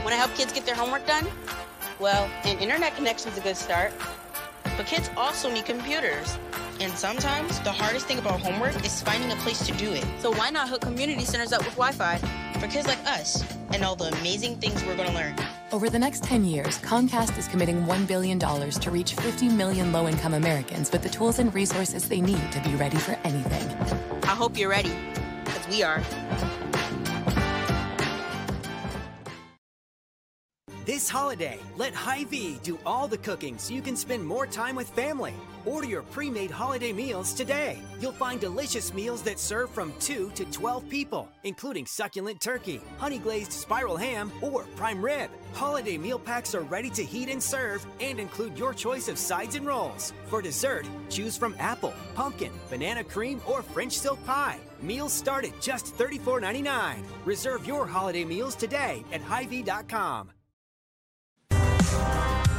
Want to help kids get their homework done? Well, an internet connection is a good start. But kids also need computers. And sometimes the hardest thing about homework is finding a place to do it. So why not hook community centers up with Wi Fi for kids like us and all the amazing things we're going to learn? Over the next 10 years, Comcast is committing $1 billion to reach 50 million low income Americans with the tools and resources they need to be ready for anything. I hope you're ready, because we are. This holiday, let Hy-Vee do all the cooking so you can spend more time with family. Order your pre-made holiday meals today. You'll find delicious meals that serve from 2 to 12 people, including succulent turkey, honey glazed spiral ham, or prime rib. Holiday meal packs are ready to heat and serve and include your choice of sides and rolls. For dessert, choose from apple, pumpkin, banana cream, or French silk pie. Meals start at just $34.99. Reserve your holiday meals today at Hy-Vee.com.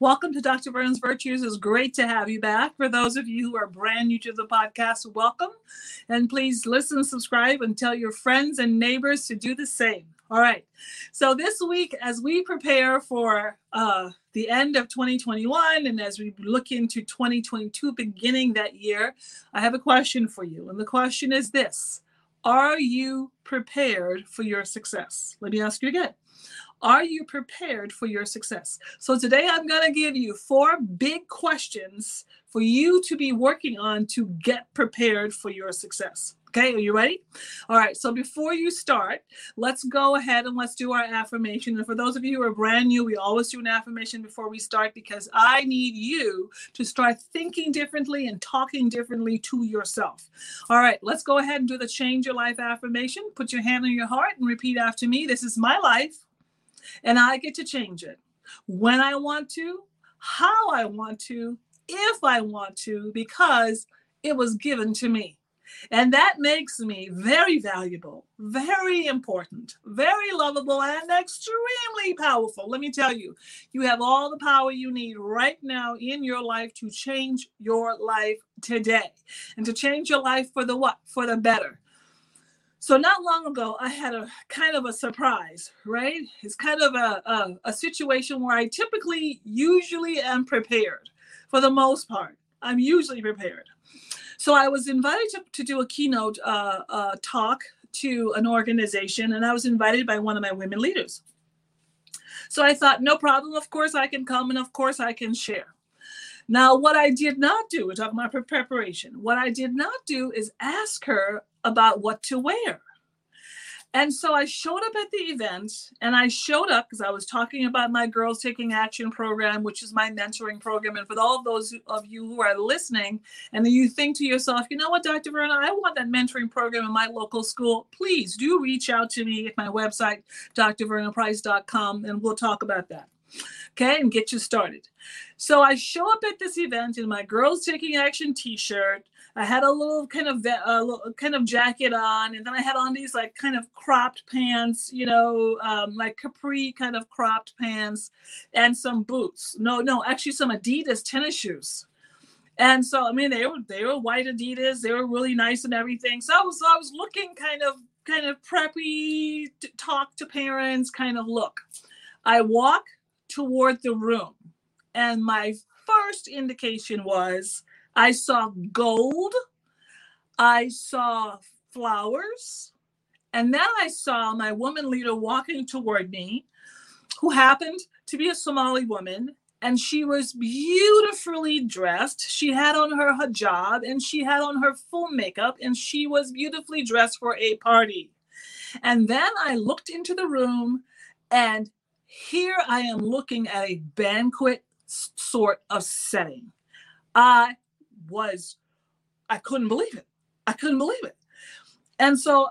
Welcome to Dr. Verna's Virtues. It's great to have you back. For those of you who are brand new to the podcast, welcome. And please listen, subscribe, and tell your friends and neighbors to do the same. All right. So this week, as we prepare for uh, the end of 2021 and as we look into 2022, beginning that year, I have a question for you. And the question is this Are you prepared for your success? Let me ask you again. Are you prepared for your success? So, today I'm going to give you four big questions for you to be working on to get prepared for your success. Okay, are you ready? All right, so before you start, let's go ahead and let's do our affirmation. And for those of you who are brand new, we always do an affirmation before we start because I need you to start thinking differently and talking differently to yourself. All right, let's go ahead and do the change your life affirmation. Put your hand on your heart and repeat after me. This is my life and I get to change it when I want to, how I want to, if I want to, because it was given to me. And that makes me very valuable, very important, very lovable, and extremely powerful. Let me tell you, you have all the power you need right now in your life to change your life today and to change your life for the what? For the better. So not long ago, I had a kind of a surprise, right? It's kind of a, a, a, situation where I typically usually am prepared for the most part. I'm usually prepared. So I was invited to, to do a keynote uh, uh, talk to an organization, and I was invited by one of my women leaders. So I thought, no problem. Of course, I can come, and of course, I can share. Now, what I did not do, we're talking about preparation. What I did not do is ask her about what to wear. And so I showed up at the event and I showed up because I was talking about my Girls Taking Action program, which is my mentoring program. And for all of those of you who are listening and you think to yourself, you know what, Dr. Verna, I want that mentoring program in my local school, please do reach out to me at my website, drvernaprice.com, and we'll talk about that okay, and get you started. So I show up at this event in my Girls Taking Action T-shirt. I had a little kind of a little kind of jacket on, and then I had on these like kind of cropped pants, you know, um, like capri kind of cropped pants, and some boots. No, no, actually some Adidas tennis shoes. And so I mean they were they were white Adidas. They were really nice and everything. So I was I was looking kind of kind of preppy, talk to parents kind of look. I walk toward the room. And my first indication was I saw gold, I saw flowers, and then I saw my woman leader walking toward me, who happened to be a Somali woman. And she was beautifully dressed. She had on her hijab and she had on her full makeup, and she was beautifully dressed for a party. And then I looked into the room, and here I am looking at a banquet sort of setting. I was, I couldn't believe it. I couldn't believe it. And so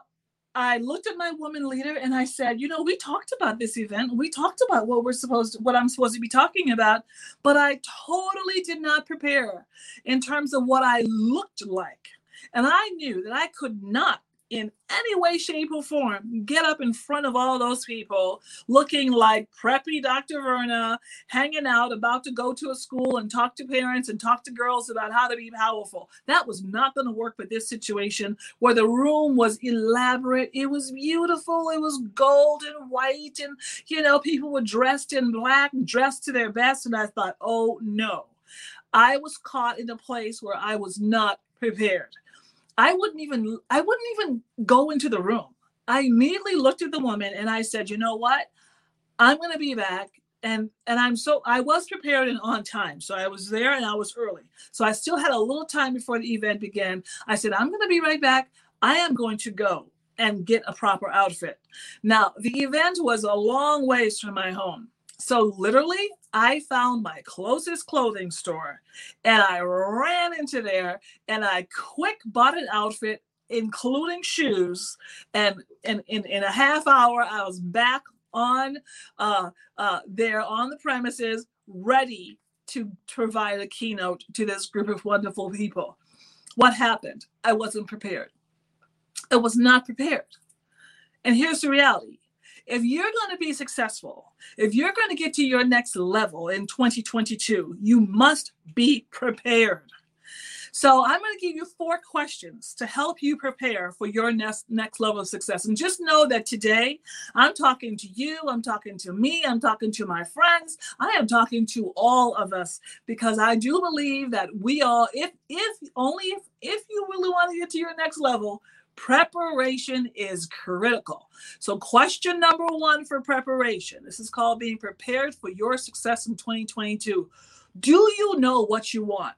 I looked at my woman leader and I said, you know, we talked about this event. We talked about what we're supposed to, what I'm supposed to be talking about, but I totally did not prepare in terms of what I looked like. And I knew that I could not in any way, shape, or form get up in front of all those people looking like preppy Dr. Verna, hanging out, about to go to a school and talk to parents and talk to girls about how to be powerful. That was not going to work for this situation where the room was elaborate. It was beautiful. It was gold and white. And, you know, people were dressed in black, dressed to their best. And I thought, oh no. I was caught in a place where I was not prepared. I wouldn't even I wouldn't even go into the room. I immediately looked at the woman and I said, "You know what? I'm going to be back." And and I'm so I was prepared and on time. So I was there and I was early. So I still had a little time before the event began. I said, "I'm going to be right back. I am going to go and get a proper outfit." Now, the event was a long ways from my home. So literally, I found my closest clothing store and I ran into there and I quick bought an outfit, including shoes. And in, in, in a half hour, I was back on uh, uh, there on the premises, ready to provide a keynote to this group of wonderful people. What happened? I wasn't prepared. I was not prepared. And here's the reality if you're going to be successful, if you're going to get to your next level in 2022, you must be prepared. So I'm going to give you four questions to help you prepare for your next next level of success. And just know that today I'm talking to you, I'm talking to me, I'm talking to my friends, I am talking to all of us because I do believe that we all if if only if if you really want to get to your next level, Preparation is critical. So, question number one for preparation this is called being prepared for your success in 2022. Do you know what you want?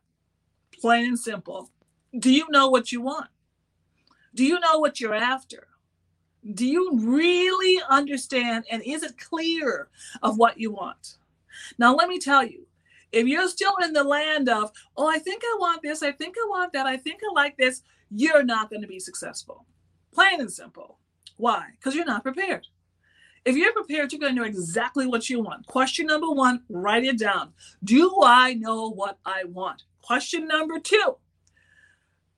Plain and simple. Do you know what you want? Do you know what you're after? Do you really understand and is it clear of what you want? Now, let me tell you, if you're still in the land of, oh, I think I want this, I think I want that, I think I like this, you're not going to be successful. Plain and simple. Why? Because you're not prepared. If you're prepared, you're going to know exactly what you want. Question number one, write it down. Do I know what I want? Question number two,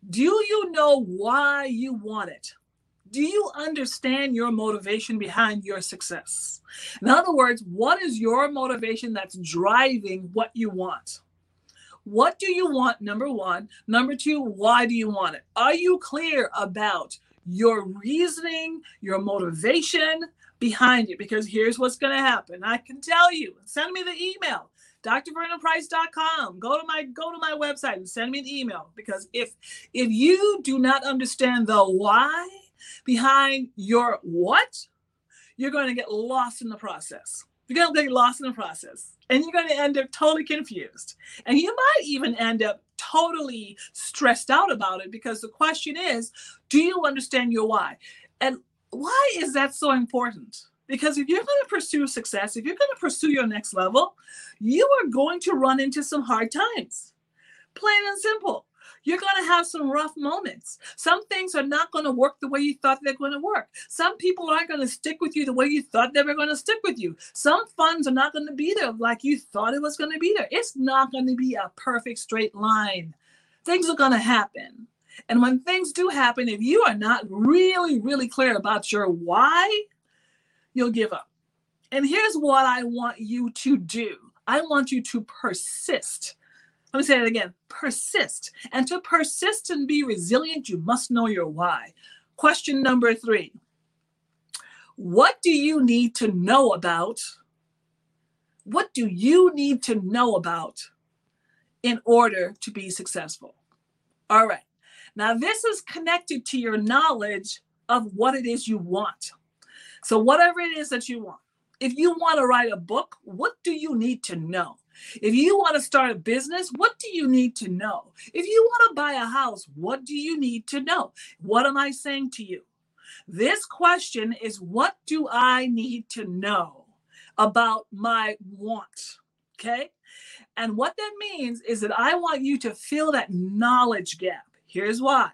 do you know why you want it? Do you understand your motivation behind your success? In other words, what is your motivation that's driving what you want? What do you want? Number one. Number two, why do you want it? Are you clear about your reasoning, your motivation behind it? Because here's what's going to happen. I can tell you. Send me the email drvernaprice.com go to my go to my website and send me an email because if if you do not understand the why behind your what you're going to get lost in the process you're going to get lost in the process and you're going to end up totally confused. And you might even end up totally stressed out about it because the question is do you understand your why? And why is that so important? Because if you're going to pursue success, if you're going to pursue your next level, you are going to run into some hard times. Plain and simple you're going to have some rough moments. Some things are not going to work the way you thought they're going to work. Some people aren't going to stick with you the way you thought they were going to stick with you. Some funds are not going to be there like you thought it was going to be there. It's not going to be a perfect straight line. Things are going to happen. And when things do happen, if you are not really, really clear about your why, you'll give up. And here's what I want you to do I want you to persist let me say it again persist. And to persist and be resilient, you must know your why. Question number three What do you need to know about? What do you need to know about in order to be successful? All right. Now, this is connected to your knowledge of what it is you want. So, whatever it is that you want, if you want to write a book, what do you need to know? If you want to start a business, what do you need to know? If you want to buy a house, what do you need to know? What am I saying to you? This question is what do I need to know about my want? Okay. And what that means is that I want you to fill that knowledge gap. Here's why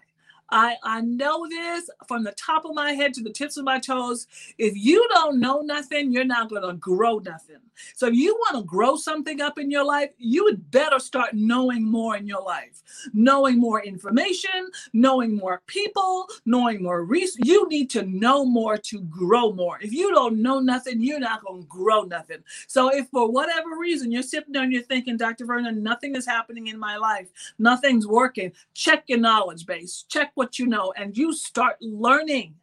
I, I know this from the top of my head to the tips of my toes. If you don't know nothing, you're not going to grow nothing. So if you want to grow something up in your life, you would better start knowing more in your life, knowing more information, knowing more people, knowing more. You need to know more to grow more. If you don't know nothing, you're not going to grow nothing. So if for whatever reason you're sitting there and you're thinking, Dr. Verna, nothing is happening in my life, nothing's working, check your knowledge base, check what you know, and you start learning.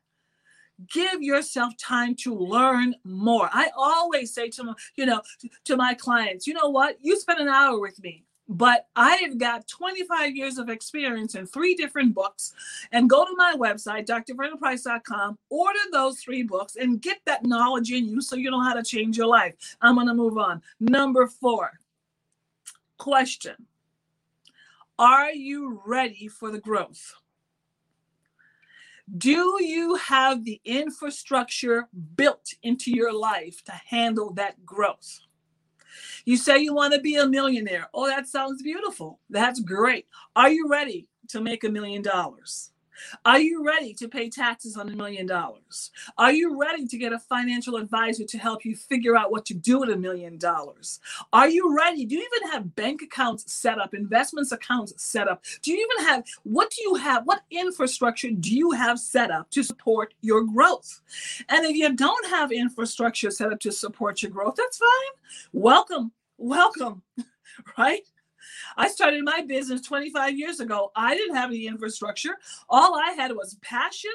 Give yourself time to learn more. I always say to you know to my clients you know what? You spend an hour with me. But i've got 25 years of experience in three different books and go to my website drvernaprice.com order those three books and get that knowledge in you so you know how to change your life. I'm going to move on. Number four. Question. Are you ready for the growth do you have the infrastructure built into your life to handle that growth? You say you want to be a millionaire. Oh, that sounds beautiful. That's great. Are you ready to make a million dollars? Are you ready to pay taxes on a million dollars? Are you ready to get a financial advisor to help you figure out what to do with a million dollars? Are you ready? Do you even have bank accounts set up, investments accounts set up? Do you even have what do you have? What infrastructure do you have set up to support your growth? And if you don't have infrastructure set up to support your growth, that's fine. Welcome, welcome, right? I started my business 25 years ago. I didn't have any infrastructure. All I had was passion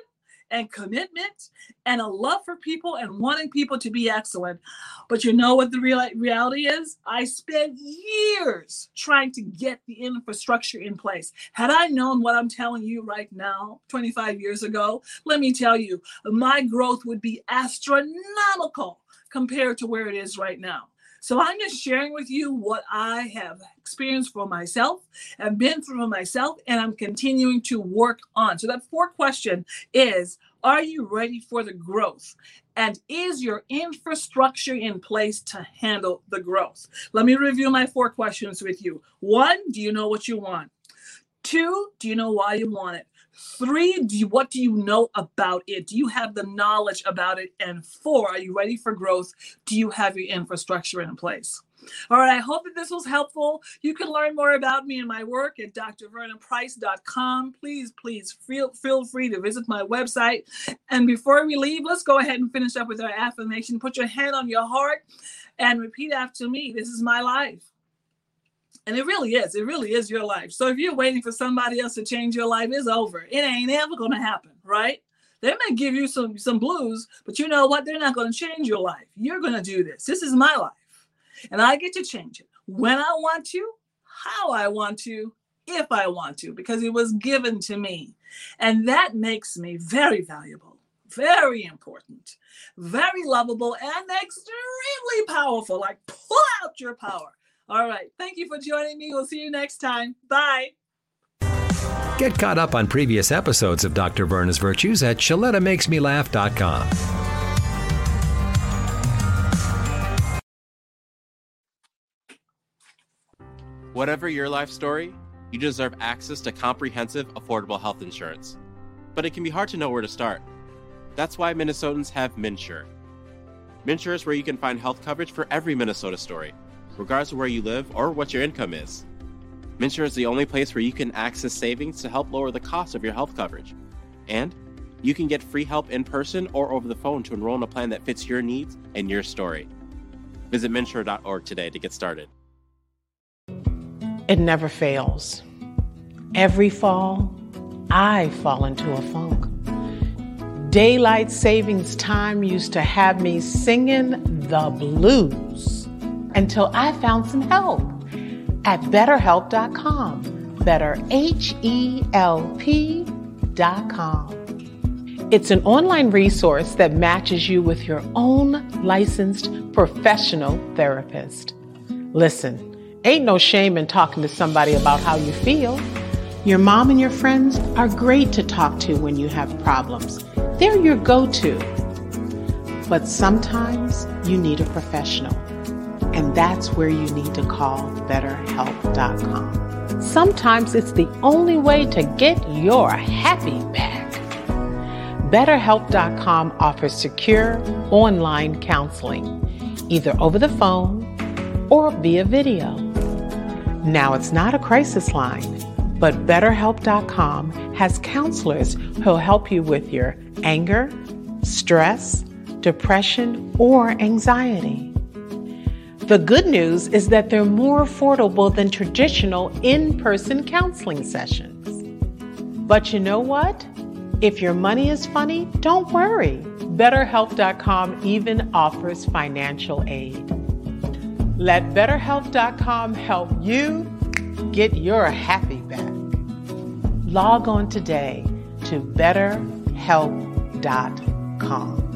and commitment and a love for people and wanting people to be excellent. But you know what the real reality is? I spent years trying to get the infrastructure in place. Had I known what I'm telling you right now, 25 years ago, let me tell you, my growth would be astronomical compared to where it is right now. So I'm just sharing with you what I have experienced for myself, have been through myself, and I'm continuing to work on. So that fourth question is Are you ready for the growth? And is your infrastructure in place to handle the growth? Let me review my four questions with you. One, do you know what you want? Two, do you know why you want it? Three, do you, what do you know about it? Do you have the knowledge about it? And four, are you ready for growth? Do you have your infrastructure in place? All right, I hope that this was helpful. You can learn more about me and my work at drvernaprice.com. Please, please feel, feel free to visit my website. And before we leave, let's go ahead and finish up with our affirmation. Put your hand on your heart and repeat after me This is my life. And it really is. It really is your life. So if you're waiting for somebody else to change your life, it's over. It ain't ever to happen, right? They may give you some some blues, but you know what? They're not to change your life. You're to do this. This is my life. And I get to change it when I want to, how I want to, if I want to, because it was given to me. And that makes me very valuable, very important, very lovable, and extremely powerful. Like, pull out your power. All right. Thank you for joining me. We'll see you next time. Bye. Get caught up on previous episodes of Dr. Verna's Virtues at ShalettaMakesMeLaugh.com. Whatever your life story, you deserve access to comprehensive, affordable health insurance. But it can be hard to know where to start. That's why Minnesotans have MNsure. MNsure is where you can find health coverage for every Minnesota story regardless of where you live or what your income is. MNsure is the only place where you can access savings to help lower the cost of your health coverage. And you can get free help in person or over the phone to enroll in a plan that fits your needs and your story. Visit MNsure.org today to get started. It never fails. Every fall, I fall into a funk. Daylight savings time used to have me singing the blues until I found some help at betterhelp.com. Better H E L P.com. It's an online resource that matches you with your own licensed professional therapist. Listen, ain't no shame in talking to somebody about how you feel. Your mom and your friends are great to talk to when you have problems. They're your go to. But sometimes you need a professional. And that's where you need to call betterhelp.com. Sometimes it's the only way to get your happy back. BetterHelp.com offers secure online counseling, either over the phone or via video. Now, it's not a crisis line, but BetterHelp.com has counselors who'll help you with your anger, stress, depression, or anxiety. The good news is that they're more affordable than traditional in person counseling sessions. But you know what? If your money is funny, don't worry. BetterHelp.com even offers financial aid. Let BetterHelp.com help you get your happy back. Log on today to BetterHelp.com.